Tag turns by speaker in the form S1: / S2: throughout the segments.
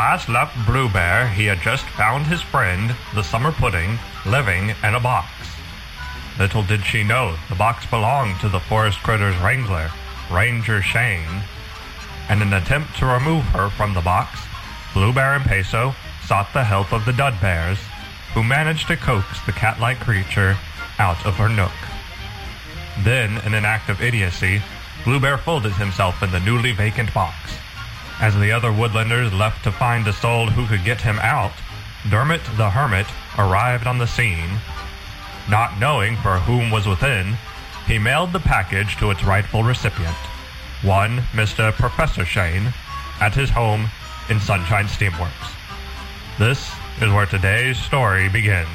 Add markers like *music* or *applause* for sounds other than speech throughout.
S1: last left Blue Bear, he had just found his friend, the summer pudding, living in a box. Little did she know the box belonged to the forest critter's wrangler, Ranger Shane. And in an attempt to remove her from the box, Blue Bear and Peso sought the help of the Dud Bears, who managed to coax the cat-like creature out of her nook. Then, in an act of idiocy, Blue Bear folded himself in the newly vacant box. As the other woodlanders left to find a soul who could get him out, Dermot the Hermit arrived on the scene. Not knowing for whom was within, he mailed the package to its rightful recipient, one Mr. Professor Shane, at his home in Sunshine Steamworks. This is where today's story begins.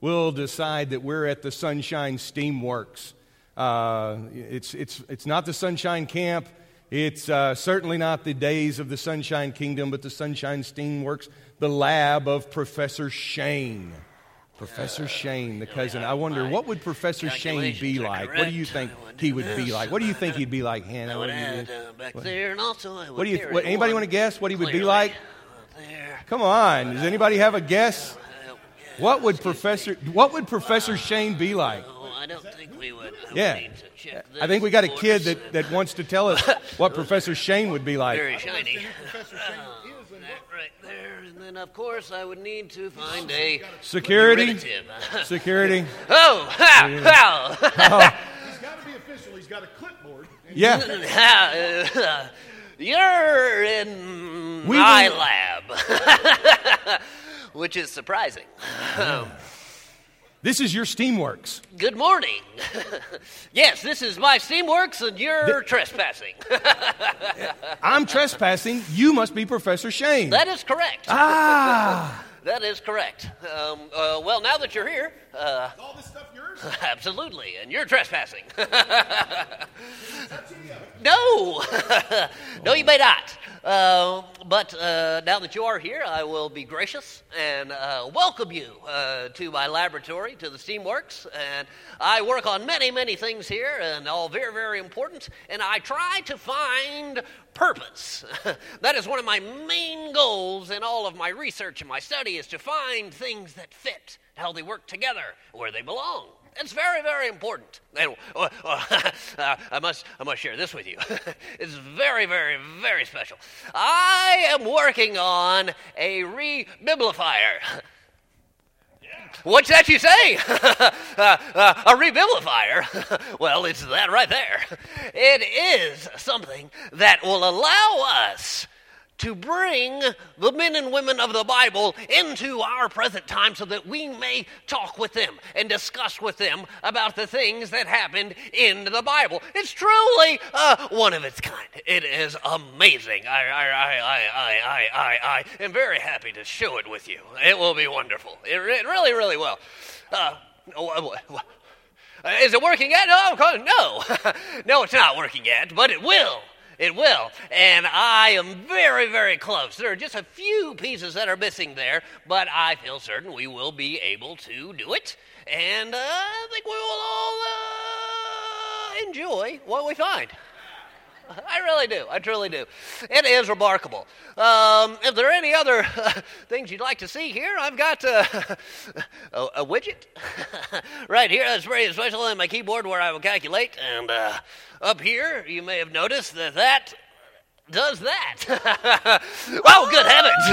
S2: Will decide that we're at the Sunshine Steamworks. Uh, it's, it's, it's not the Sunshine Camp. It's uh, certainly not the days of the Sunshine Kingdom, but the Sunshine Steamworks, the lab of Professor Shane. Professor Shane, the cousin. I wonder, what would Professor Shane be like? What do you think he would be like? What do you think he'd be like, Hannah? What do you,
S3: back there, and also
S2: what do you, what, anybody want to guess what he would be like? Come on, does anybody have a guess? What would Professor What would Professor Shane be like?
S3: I don't think we would.
S2: Yeah. I think we got a kid that, that wants to tell us what *laughs* Professor Shane would be like.
S3: Very shiny. Professor Shane is right there. And then, of course, I would need to find a
S2: security. *laughs* Security. *laughs*
S3: Oh, ha, ha. Oh.
S4: He's got to be official. He's got a clipboard.
S2: Yeah.
S3: Uh, you're in
S2: We
S3: my
S2: will-
S3: lab, which is surprising.
S2: This is your Steamworks.
S3: Good morning. *laughs* yes, this is my Steamworks, and you're trespassing. *laughs*
S2: I'm trespassing. You must be Professor Shane.
S3: that is correct.
S2: ah. *laughs*
S3: That is correct. Um, uh, well, now that you're here, uh,
S4: Is all this stuff yours?
S3: absolutely, and you're trespassing.
S4: It's up to you.
S3: no, no, you may not. Uh, but uh, now that you are here, I will be gracious and uh, welcome you uh, to my laboratory, to the Steamworks. And I work on many, many things here, and all very, very important. And I try to find purpose. *laughs* that is one of my main goals in all of my research and my study is to find things that fit, how they work together, where they belong. It's very, very important. And *laughs* uh, I must, I must share this with you. *laughs* it's very, very, very special. I am working on a re-biblifier. *laughs* What's that you say? uh, uh, a rebiblifier? well, it's that right there. It is something that will allow us to bring the men and women of the Bible into our present time so that we may talk with them and discuss with them about the things that happened in the Bible. It's truly uh, one of its kind. It is amazing. I, I, I, I, I, I, I, am very happy to show it with you. It will be wonderful. It, it really, really will. Uh, oh, is it working yet? No, of course- no. no, it's not working yet, but it will. It will. And I am very, very close. There are just a few pieces that are missing there, but I feel certain we will be able to do it. And uh, I think we will all uh, enjoy what we find. I really do. I truly do. It is remarkable. Um, if there are any other uh, *laughs* things you'd like to see here, I've got uh, *laughs* a, a widget *laughs* right here. That's very special on my keyboard where I will calculate. And uh, up here, you may have noticed that that does that. oh, good heavens!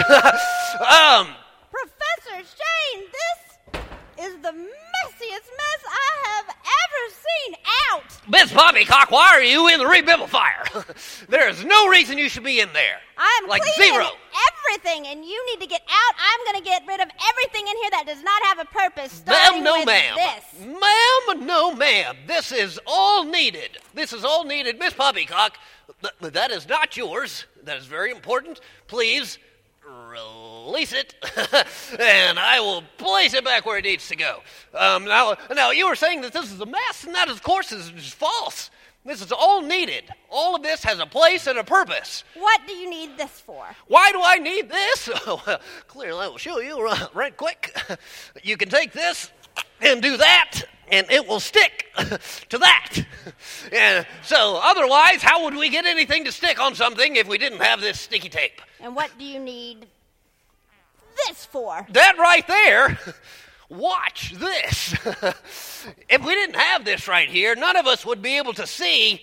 S3: um,
S5: Professor Shane, this is the messiest mess I have ever seen out.
S3: Miss Poppycock, why are you in the rebiblifier? *laughs* there is no reason you should be in there.
S5: I'm
S3: like
S5: cleaning
S3: zero.
S5: everything, and you need to get out. I'm going to get rid of everything in here that does not have a purpose.
S3: Ma'am, no ma'am.
S5: This.
S3: Ma'am, no ma'am. This is all needed. This is all needed. Miss Poppycock, th- that is not yours. That is very important. Please release it, *laughs* and I will place it back where it needs to go. Um, now, now, you were saying that this is a mess, and that, of course, is false. This is all needed. All of this has a place and a purpose.
S5: What do you need this for?
S3: Why do I need this? *laughs* well, clearly, I will show you *laughs* right quick. You can take this and do that, and it will stick *laughs* to that. And so, otherwise, how would we get anything to stick on something if we didn't have this sticky tape?
S5: And what do you need this for?
S3: That right there, *laughs* watch this. *laughs* if we didn't have this right here, none of us would be able to see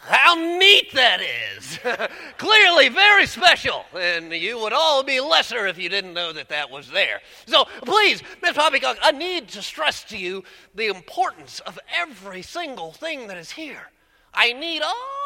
S3: how neat that is. *laughs* Clearly very special. And you would all be lesser if you didn't know that that was there. So please, Miss Poppycock, I need to stress to you the importance of every single thing that is here. I need all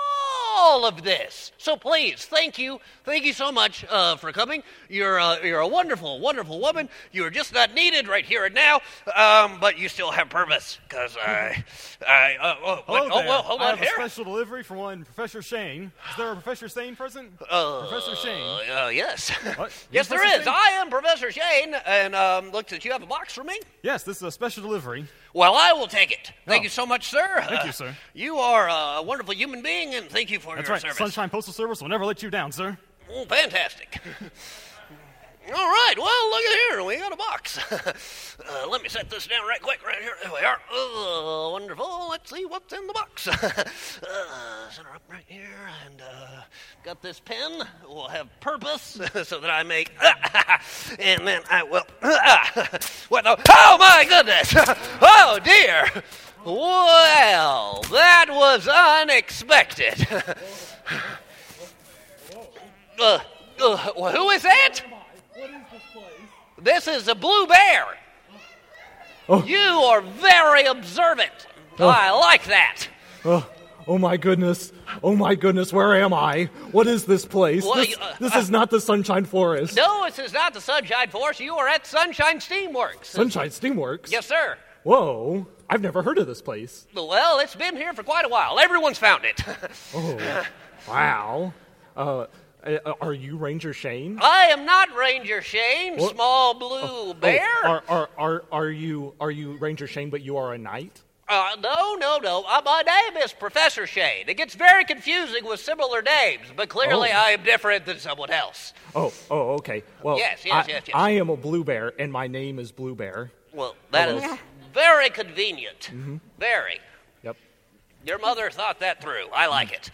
S3: of this. So please, thank you. Thank you so much uh, for coming. You're, uh, you're a wonderful, wonderful woman. You're just not needed right here and now, um, but you still have purpose. Because I. *laughs* I uh, oh,
S6: Hello
S3: oh,
S6: there.
S3: well, hold
S6: I
S3: on
S6: have
S3: here.
S6: a special delivery for one Professor Shane. Is there a Professor Shane present?
S3: Uh,
S6: Professor Shane.
S3: Uh, yes.
S6: What? *laughs*
S3: yes, there
S6: Professor
S3: is.
S6: Shane?
S3: I am Professor Shane, and um, looks that you have a box for me.
S6: Yes, this is a special delivery.
S3: Well, I will take it. Thank
S6: Oh.
S3: you so much, sir.
S6: Thank
S3: Uh,
S6: you, sir.
S3: You are a wonderful human being, and thank you for
S6: That's
S3: your
S6: right.
S3: service.
S6: Sunshine Postal Service will never let you down, sir.
S3: Oh, fantastic. *laughs* All right, well, look at here. We got a box. *laughs* uh, let me set this down right quick, right here. There we are. Oh, wonderful. Let's see what's in the box. *laughs* uh, center up right here, and uh, got this pen. We'll have purpose *laughs* so that I make. and then I will. what the? Oh, my goodness. oh, dear. Well, that was unexpected. Uh, uh, who is that? This is a blue bear. You are very observant. I like that.
S7: Oh, oh my goodness. Oh my goodness, where am I? What is this place?
S3: Well,
S7: this
S3: uh,
S7: this is not the Sunshine Forest.
S3: No, this is not the Sunshine Forest. You are at Sunshine Steamworks.
S7: Sunshine Steamworks?
S3: Yes, sir.
S7: Whoa, I've never heard of this place.
S3: Well, it's been here for quite a while. Everyone's found it.
S7: Oh, wow. Uh, uh, are you Ranger Shane?
S3: I am not Ranger Shane,
S7: What?
S3: small blue bear.
S7: Oh, are, are, are, are you are you Ranger Shane, but you are a knight?
S3: Uh, no, no, no. Uh, my name is Professor Shane. It gets very confusing with similar names, but clearly
S7: Oh.
S3: I am different than someone else.
S7: Oh, oh, okay. Well,
S3: Yes, yes,
S7: I,
S3: yes, yes.
S7: I am a blue bear, and my name is Blue Bear.
S3: Well, that is
S7: Hello.
S3: very convenient. Very.
S7: Yep.
S3: Your mother thought that through. I like it.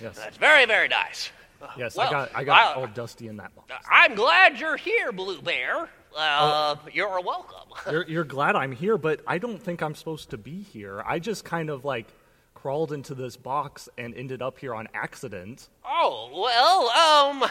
S7: Yes.
S3: That's very, very nice.
S7: Yes.
S3: well,
S7: I got I got all dusty in that box.
S3: I'm glad you're here, Blue Bear. Uh, You're welcome. *laughs*
S7: You're, you're glad I'm here, but I don't think I'm supposed to be here. I just kind of like crawled into this box and ended up here on accident.
S3: Oh well, um,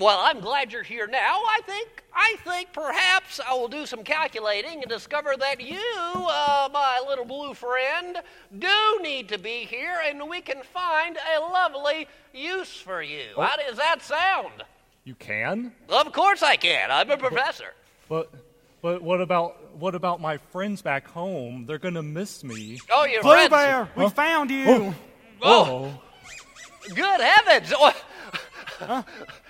S3: well, I'm glad you're here now. I think, I think perhaps I will do some calculating and discover that you, uh, my little blue friend, do need to be here, and we can find a lovely use for you. How does that sound?
S7: You can?
S3: Of course I can. I'm a professor.
S7: But but what about what about my friends back home? They're gonna miss me.
S3: Oh, your
S6: Blue
S3: friends.
S6: Bear, we found you.
S3: Oh, good heavens! What,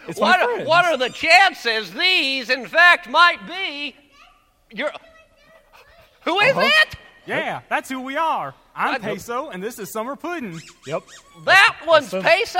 S7: It's
S3: what,
S7: friends.
S3: what are the chances these, in fact, might be your? Who is
S7: Uh-huh.
S3: that?
S6: Yeah, that's who we are. I'm
S3: I-
S6: Peso, and this is Summer Pudding.
S7: Yep.
S3: That one's
S7: some-
S3: peso,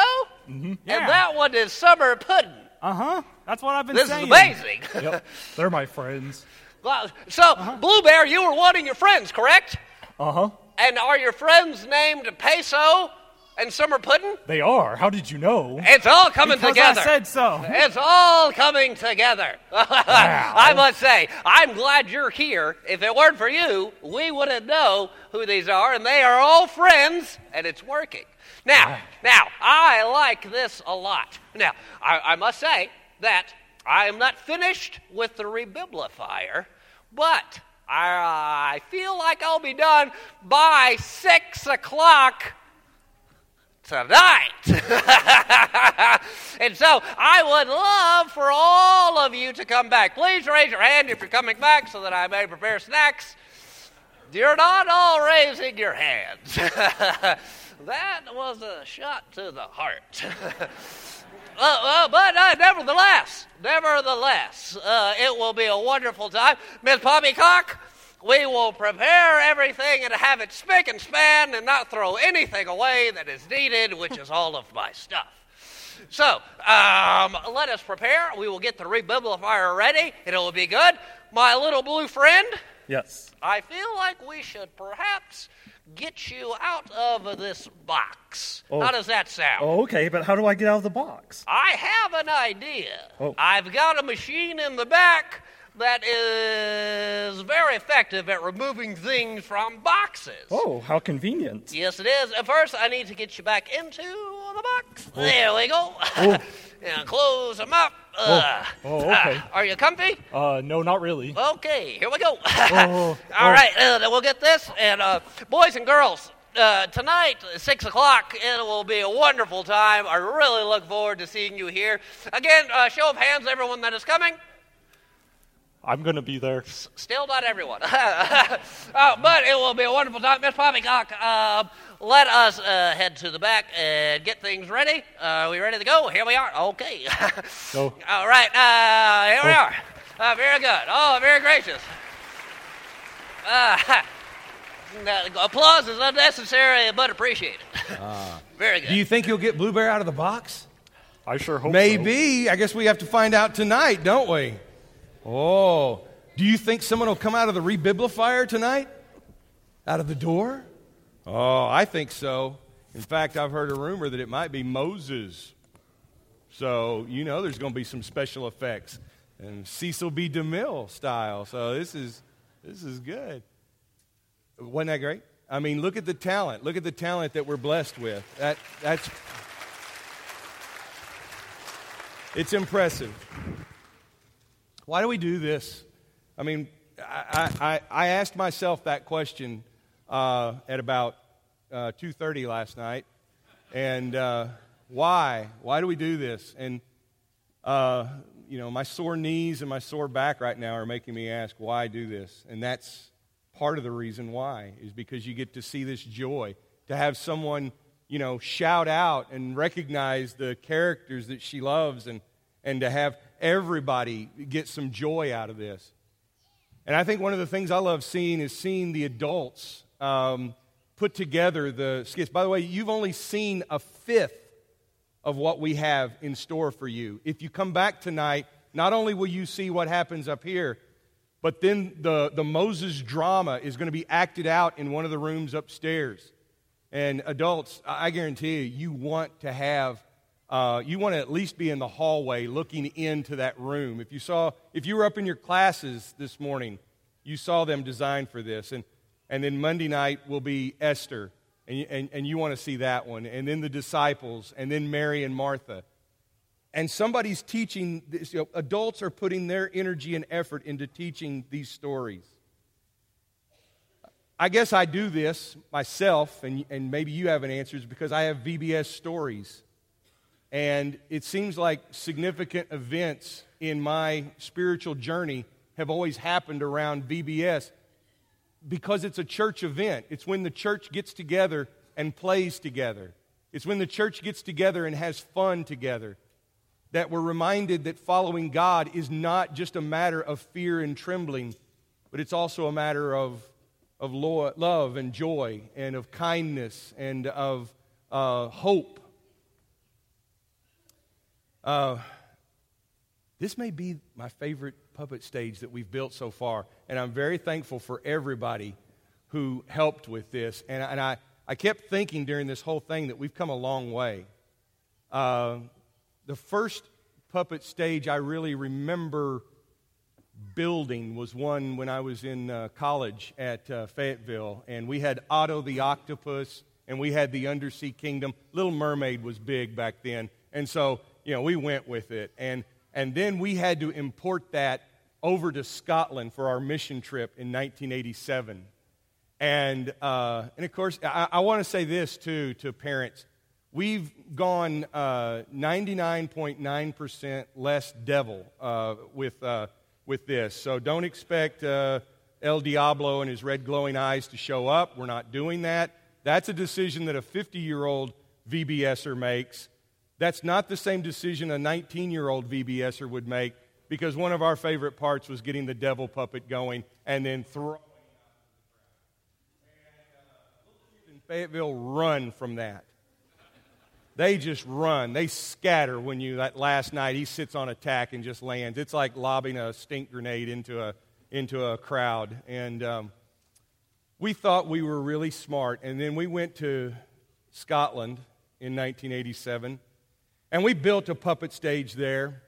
S6: Yeah.
S3: and that one is summer pudding.
S6: Uh huh. That's what I've been
S3: This
S6: saying.
S3: This is amazing. *laughs*
S7: Yep. They're my friends. *laughs*
S3: Well, so,
S6: Uh-huh.
S3: Blue Bear, you were wanting your friends, correct?
S7: Uh huh.
S3: And are your friends named Peso and Summer Pudding?
S7: They are. How did you know?
S3: It's all coming
S6: Because
S3: together.
S6: I said so.
S3: It's all coming together. *laughs* I must say, I'm glad you're here. If it weren't for you, we wouldn't know who these are, and they are all friends, and it's working. Now, now, I like this a lot. Now, I, I must say that I am not finished with the rebiblifier, but I, I feel like I'll be done by six o'clock tonight. *laughs* and so I would love for all of you to come back. Please raise your hand if you're coming back so that I may prepare snacks. You're not all raising your hands. *laughs* that was a shot to the heart. *laughs* Uh, uh, but uh, nevertheless, nevertheless, uh, it will be a wonderful time. Miss Poppycock, we will prepare everything and have it spick and span and not throw anything away that is needed, which is all of my stuff. So, um, let us prepare. We will get the rebiblifier ready, and it will be good. My little blue friend,
S7: Yes.
S3: I feel like we should perhaps get you out of this box.
S7: Oh.
S3: How does that sound?
S7: Oh, okay, but how do I get out of the box?
S3: I have an idea.
S7: Oh.
S3: I've got a machine in the back that is very effective at removing things from boxes.
S7: Oh, how convenient.
S3: Yes, it is. First, I need to get you back into the box. There we go. *laughs* and close them up. Uh,
S7: Oh, okay.
S3: are you comfy?
S7: Uh, no, not really.
S3: Okay, here we go. *laughs*
S7: Oh,
S3: All
S7: oh.
S3: right, uh, then we'll get this. And uh, boys and girls, uh, tonight, 6 o'clock, it will be a wonderful time. I really look forward to seeing you here. Again, uh, show of hands, everyone that is coming.
S7: I'm gonna be there.
S3: Still not everyone. *laughs* uh, but it will be a wonderful time. Miss Poppycock, uh, let us uh, head to the back and get things ready. Uh, are we ready to go? Here we are. Okay. *laughs*
S7: Go.
S3: All right. Uh, here we are. Uh, very good. Oh, very gracious. Uh, *laughs* applause is unnecessary but appreciated. very good.
S2: Do you think you'll get Blue Bear out of the box?
S7: I sure hope so.
S2: Maybe. I guess we have to find out tonight, don't we? Oh. Do you think someone will come out of the rebiblifier tonight? Out of the door? Oh, I think so. In fact, I've heard a rumor that it might be Moses. So, you know, there's going to be some special effects and Cecil B. DeMille style. So, this is this is good. Wasn't that great? I mean, look at the talent. Look at the talent that we're blessed with. That that's it's impressive. Why do we do this? I mean, I, I, I asked myself that question uh, at about uh, 2.30 last night. And uh, why? Why do we do this? And, uh, you know, my sore knees and my sore back right now are making me ask, why do this? And that's part of the reason why, is because you get to see this joy, to have someone, you know, shout out and recognize the characters that she loves and, and to have everybody get some joy out of this. And I think one of the things I love seeing is seeing the adults um, put together the skits. By the way, you've only seen a fifth of what we have in store for you. If you come back tonight, not only will you see what happens up here, but then the, the Moses drama is going to be acted out in one of the rooms upstairs. And adults, I I guarantee you, you want to have, uh, you want to at least be in the hallway looking into that room. If you saw, if you were up in your classes this morning, you saw them designed for this. And, and then Monday night will be Esther, and you, and, and you want to see that one. And then the disciples, and then Mary and Martha. And somebody's teaching, this, you know, adults are putting their energy and effort into teaching these stories. I guess I do this myself, and, and maybe you have an answer, is because I have VBS stories. And it seems like significant events in my spiritual journey have always happened around VBS because it's a church event. It's when the church gets together and plays together, it's when the church gets together and has fun together that we're reminded that following God is not just a matter of fear and trembling, but it's also a matter of, of lo- love and joy and of kindness and of uh, hope. Uh, this may be my favorite puppet stage that we've built so far, and I'm very thankful for everybody who helped with this. And, and I, I kept thinking during this whole thing that we've come a long way. Uh, the first puppet stage I really remember building was one when I was in uh, college at uh, Fayetteville, and we had Otto the octopus, and we had the Undersea Kingdom. Little Mermaid was big back then, and so you know we went with it, and and then we had to import that over to Scotland for our mission trip in 1987. And, uh, and of course, I, I want to say this too to parents. We've gone uh, 99.9% less devil uh, with, uh, with this. So don't expect uh, El Diablo and his red glowing eyes to show up. We're not doing that. That's a decision that a 50 year old VBSer makes. That's not the same decision a 19 year old VBSer would make because one of our favorite parts was getting the devil puppet going and then throwing. in Fayetteville run from that. They just run. They scatter when you, that last night, he sits on attack and just lands. It's like lobbing a stink grenade into a, into a crowd. And um, we thought we were really smart. And then we went to Scotland in 1987, and we built a puppet stage there.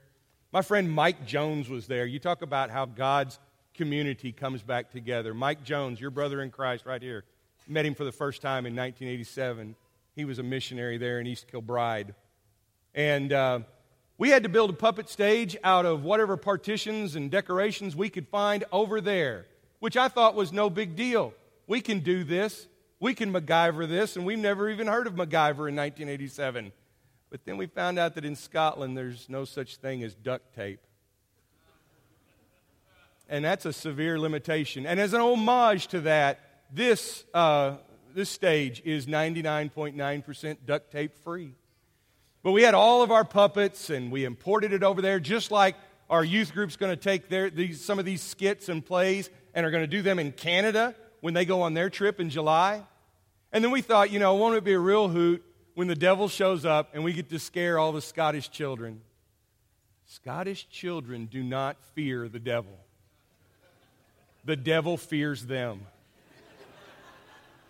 S2: My friend Mike Jones was there. You talk about how God's community comes back together. Mike Jones, your brother in Christ, right here, met him for the first time in 1987. He was a missionary there in East Kilbride. And uh, we had to build a puppet stage out of whatever partitions and decorations we could find over there, which I thought was no big deal. We can do this. We can MacGyver this, and we've never even heard of MacGyver in 1987. But then we found out that in Scotland there's no such thing as duct tape. And that's a severe limitation. And as an homage to that, this, uh, this stage is 99.9% duct tape free. But we had all of our puppets and we imported it over there, just like our youth group's going to take their, these, some of these skits and plays and are going to do them in Canada when they go on their trip in July. And then we thought, you know, won't it be a real hoot when the devil shows up and we get to scare all the Scottish children? Scottish children do not fear the devil, the devil fears them.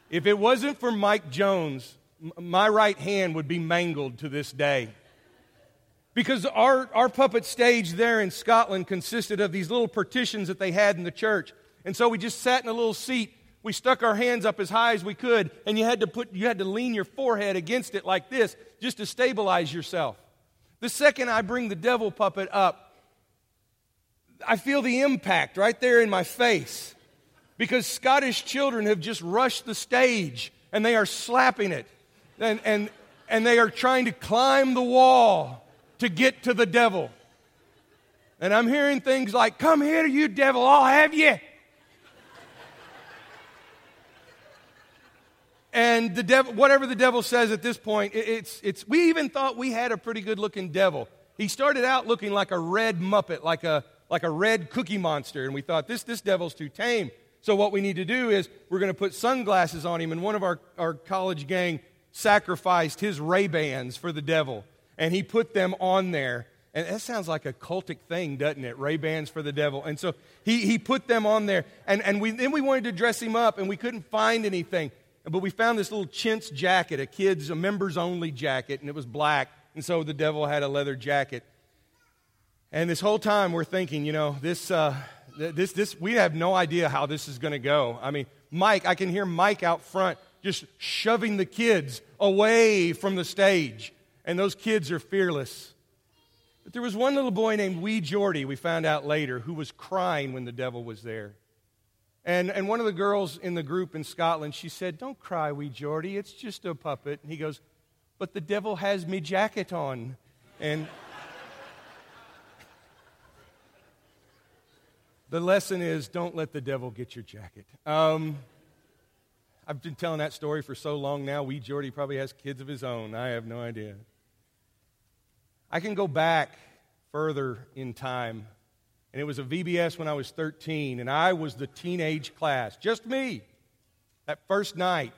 S2: If it wasn't for Mike Jones, my right hand would be mangled to this day. Because our, our puppet stage there in Scotland consisted of these little partitions that they had in the church. And so we just sat in a little seat. We stuck our hands up as high as we could, and you had to put you had to lean your forehead against it like this just to stabilize yourself. The second I bring the devil puppet up, I feel the impact right there in my face. Because Scottish children have just rushed the stage and they are slapping it and, and, and they are trying to climb the wall to get to the devil. And I'm hearing things like, Come here, you devil, I'll have you. And the devil, whatever the devil says at this point, it, it's, it's, we even thought we had a pretty good looking devil. He started out looking like a red muppet, like a, like a red cookie monster, and we thought, this, this devil's too tame. So, what we need to do is we're going to put sunglasses on him, and one of our, our college gang sacrificed his Ray-Bans for the devil, and he put them on there. And that sounds like a cultic thing, doesn't it? Ray-Bans for the devil. And so he, he put them on there. And, and we, then we wanted to dress him up, and we couldn't find anything. But we found this little chintz jacket, a kid's, a members only jacket, and it was black. And so the devil had a leather jacket. And this whole time we're thinking, you know, this, uh, this, this, we have no idea how this is going to go. I mean, Mike, I can hear Mike out front just shoving the kids away from the stage. And those kids are fearless. But there was one little boy named Wee Geordie, we found out later, who was crying when the devil was there. And, and one of the girls in the group in Scotland, she said, Don't cry, Wee Geordie, it's just a puppet. And he goes, But the devil has me jacket on. And the lesson is don't let the devil get your jacket. Um, I've been telling that story for so long now. Wee Geordie probably has kids of his own. I have no idea. I can go back further in time. And it was a VBS when I was 13, and I was the teenage class, just me, that first night.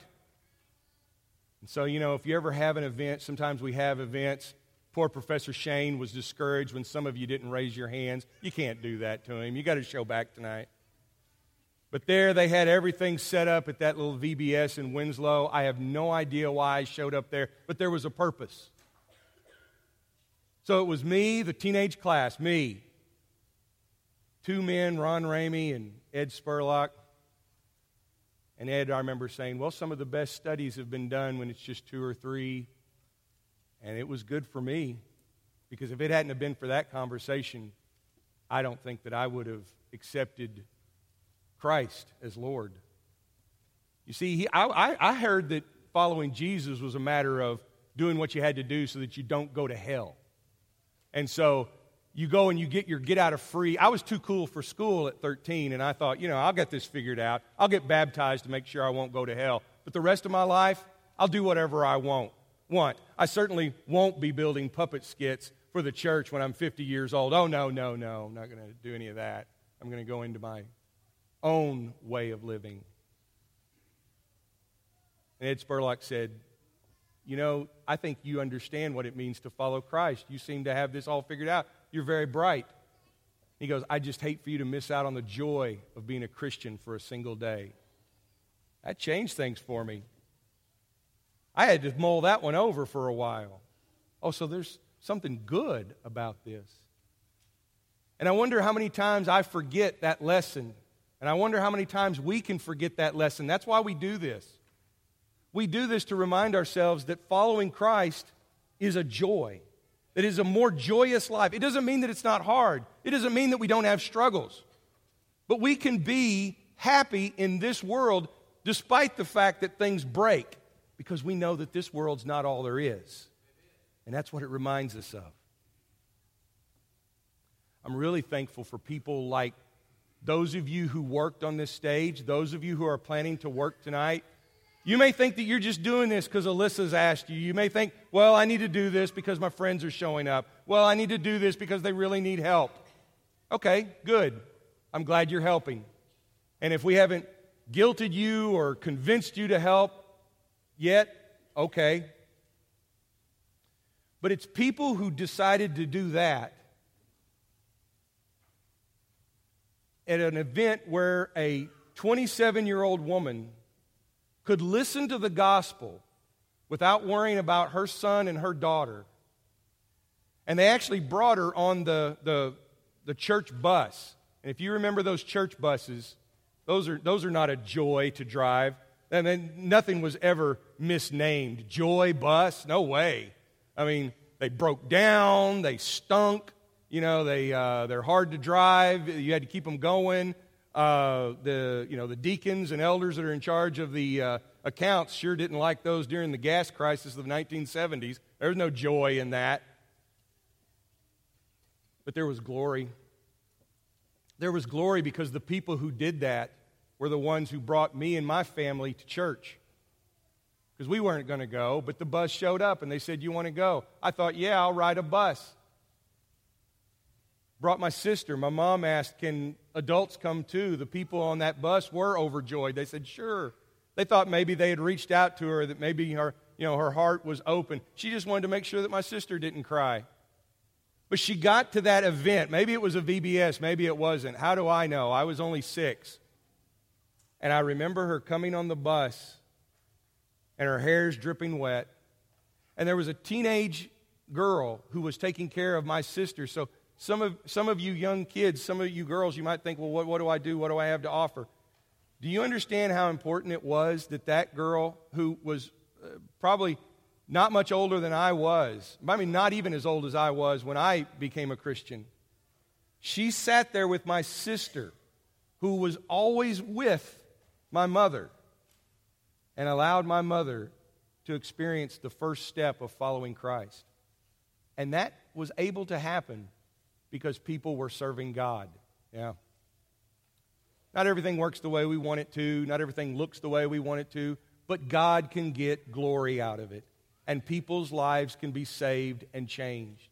S2: And so, you know, if you ever have an event, sometimes we have events. Poor Professor Shane was discouraged when some of you didn't raise your hands. You can't do that to him. You got to show back tonight. But there they had everything set up at that little VBS in Winslow. I have no idea why I showed up there, but there was a purpose. So it was me, the teenage class, me. Two men, Ron Ramey and Ed Spurlock. And Ed, I remember saying, well, some of the best studies have been done when it's just two or three. And it was good for me because if it hadn't have been for that conversation, I don't think that I would have accepted Christ as Lord. You see, he, I, I heard that following Jesus was a matter of doing what you had to do so that you don't go to hell. And so you go and you get your get out of free. I was too cool for school at 13, and I thought, you know, I'll get this figured out. I'll get baptized to make sure I won't go to hell. But the rest of my life, I'll do whatever I want. Want. I certainly won't be building puppet skits for the church when I'm 50 years old. Oh, no, no, no. I'm not going to do any of that. I'm going to go into my own way of living. And Ed Spurlock said, You know, I think you understand what it means to follow Christ. You seem to have this all figured out. You're very bright. He goes, I just hate for you to miss out on the joy of being a Christian for a single day. That changed things for me. I had to mull that one over for a while. Oh, so there's something good about this. And I wonder how many times I forget that lesson. And I wonder how many times we can forget that lesson. That's why we do this. We do this to remind ourselves that following Christ is a joy, that is a more joyous life. It doesn't mean that it's not hard, it doesn't mean that we don't have struggles. But we can be happy in this world despite the fact that things break because we know that this world's not all there is. And that's what it reminds us of. I'm really thankful for people like those of you who worked on this stage, those of you who are planning to work tonight. You may think that you're just doing this because Alyssa's asked you. You may think, well, I need to do this because my friends are showing up. Well, I need to do this because they really need help. Okay, good. I'm glad you're helping. And if we haven't guilted you or convinced you to help yet, okay. But it's people who decided to do that at an event where a 27 year old woman could listen to the gospel without worrying about her son and her daughter. And they actually brought her on the, the, the church bus. And if you remember those church buses, those are, those are not a joy to drive. And then nothing was ever misnamed. Joy bus? No way. I mean, they broke down, they stunk, you know, they, uh, they're hard to drive. You had to keep them going. Uh, the, you know, the deacons and elders that are in charge of the uh, accounts sure didn't like those during the gas crisis of the 1970s. There was no joy in that. But there was glory. There was glory because the people who did that were the ones who brought me and my family to church. Because we weren't going to go, but the bus showed up and they said, You want to go? I thought, Yeah, I'll ride a bus. Brought my sister. My mom asked, Can adults come too? The people on that bus were overjoyed. They said, Sure. They thought maybe they had reached out to her, that maybe her, you know, her heart was open. She just wanted to make sure that my sister didn't cry. But she got to that event. Maybe it was a VBS, maybe it wasn't. How do I know? I was only six. And I remember her coming on the bus, and her hair's dripping wet. And there was a teenage girl who was taking care of my sister. So some of, some of you young kids, some of you girls, you might think, well, what, what do I do? What do I have to offer? Do you understand how important it was that that girl, who was uh, probably not much older than I was, I mean, not even as old as I was when I became a Christian, she sat there with my sister, who was always with my mother, and allowed my mother to experience the first step of following Christ. And that was able to happen because people were serving God. Yeah. Not everything works the way we want it to, not everything looks the way we want it to, but God can get glory out of it, and people's lives can be saved and changed.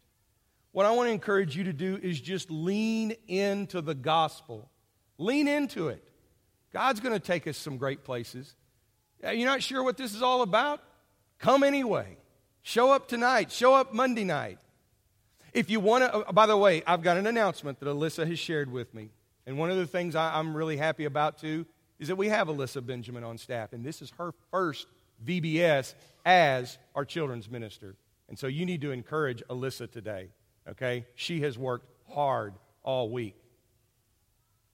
S2: What I want to encourage you to do is just lean into the gospel. Lean into it. God's going to take us some great places. You're not sure what this is all about? Come anyway. Show up tonight. Show up Monday night. If you want to, uh, by the way, I've got an announcement that Alyssa has shared with me. And one of the things I, am really happy about too is that we have Alyssa Benjamin on staff, and this is her first VBS as our children's minister. And so you need to encourage Alyssa today, okay? She has worked hard all week.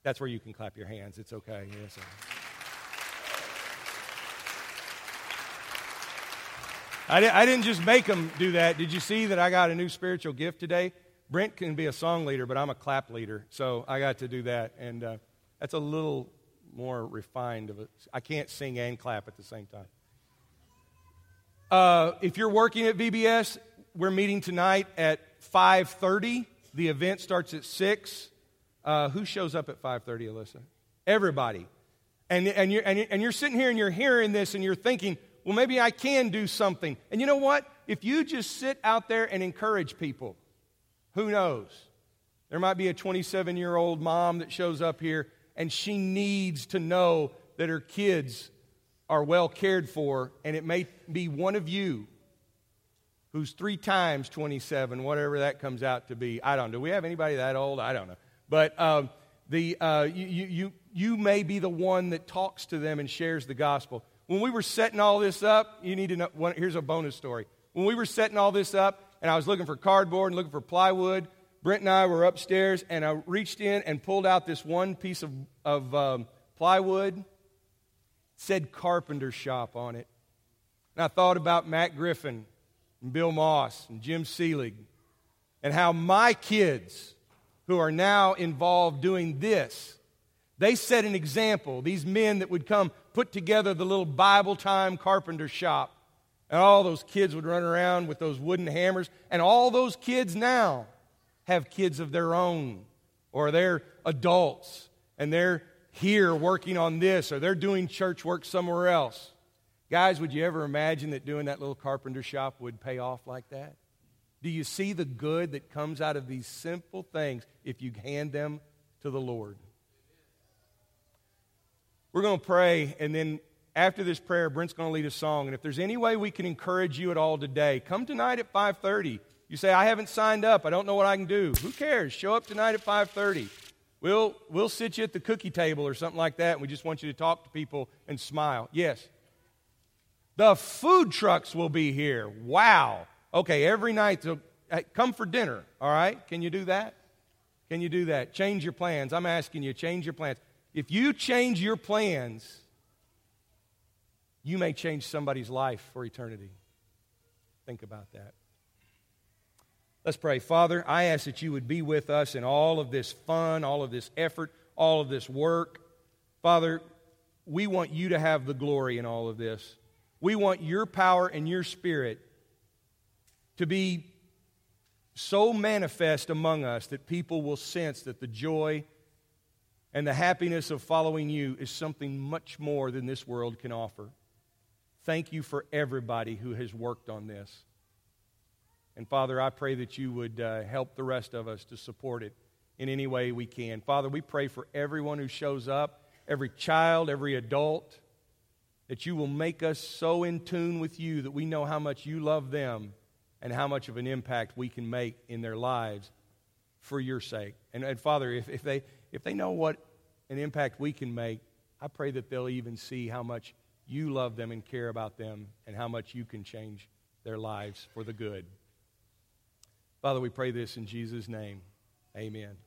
S2: That's where you can clap your hands. It's okay. Yes, I, I didn't just make them do that. Did you see that I got a new spiritual gift today? Brent can be a song leader, but I'm a clap leader, so I got to do that, and uh, that's a little more refined of it. I can't sing and clap at the same time. Uh, if you're working at VBS, we're meeting tonight at 5:30. The event starts at six. Uh, who shows up at 5:30, Alyssa? Everybody. And, and, you're, and you're sitting here and you're hearing this and you're thinking, well, maybe I can do something. And you know what? If you just sit out there and encourage people, who knows? There might be a 27 year old mom that shows up here and she needs to know that her kids are well cared for, and it may be one of you who's three times 27, whatever that comes out to be. I don't know. Do we have anybody that old? I don't know. But um, the, uh, you, you, you, you may be the one that talks to them and shares the gospel. When we were setting all this up, you need to know. One, here's a bonus story. When we were setting all this up, and I was looking for cardboard and looking for plywood, Brent and I were upstairs, and I reached in and pulled out this one piece of, of um, plywood. It said carpenter shop on it. And I thought about Matt Griffin and Bill Moss and Jim Seelig and how my kids, who are now involved doing this, they set an example. These men that would come put together the little Bible time carpenter shop. And all those kids would run around with those wooden hammers. And all those kids now have kids of their own, or they're adults, and they're here working on this, or they're doing church work somewhere else. Guys, would you ever imagine that doing that little carpenter shop would pay off like that? Do you see the good that comes out of these simple things if you hand them to the Lord? We're going to pray, and then after this prayer, Brent's going to lead a song. And if there's any way we can encourage you at all today, come tonight at 5:30. You say, "I haven't signed up. I don't know what I can do." Who cares? Show up tonight at 5:30. We'll we'll sit you at the cookie table or something like that. And we just want you to talk to people and smile. Yes. The food trucks will be here. Wow. Okay, every night. So, come for dinner. All right? Can you do that? Can you do that? Change your plans. I'm asking you, change your plans. If you change your plans, you may change somebody's life for eternity. Think about that. Let's pray. Father, I ask that you would be with us in all of this fun, all of this effort, all of this work. Father, we want you to have the glory in all of this. We want your power and your spirit to be so manifest among us that people will sense that the joy and the happiness of following you is something much more than this world can offer. Thank you for everybody who has worked on this. And Father, I pray that you would uh, help the rest of us to support it in any way we can. Father, we pray for everyone who shows up, every child, every adult, that you will make us so in tune with you that we know how much you love them and how much of an impact we can make in their lives for your sake. And, and Father, if, if, they, if they know what an impact we can make, I pray that they'll even see how much you love them and care about them and how much you can change their lives for the good. Father, we pray this in Jesus' name. Amen.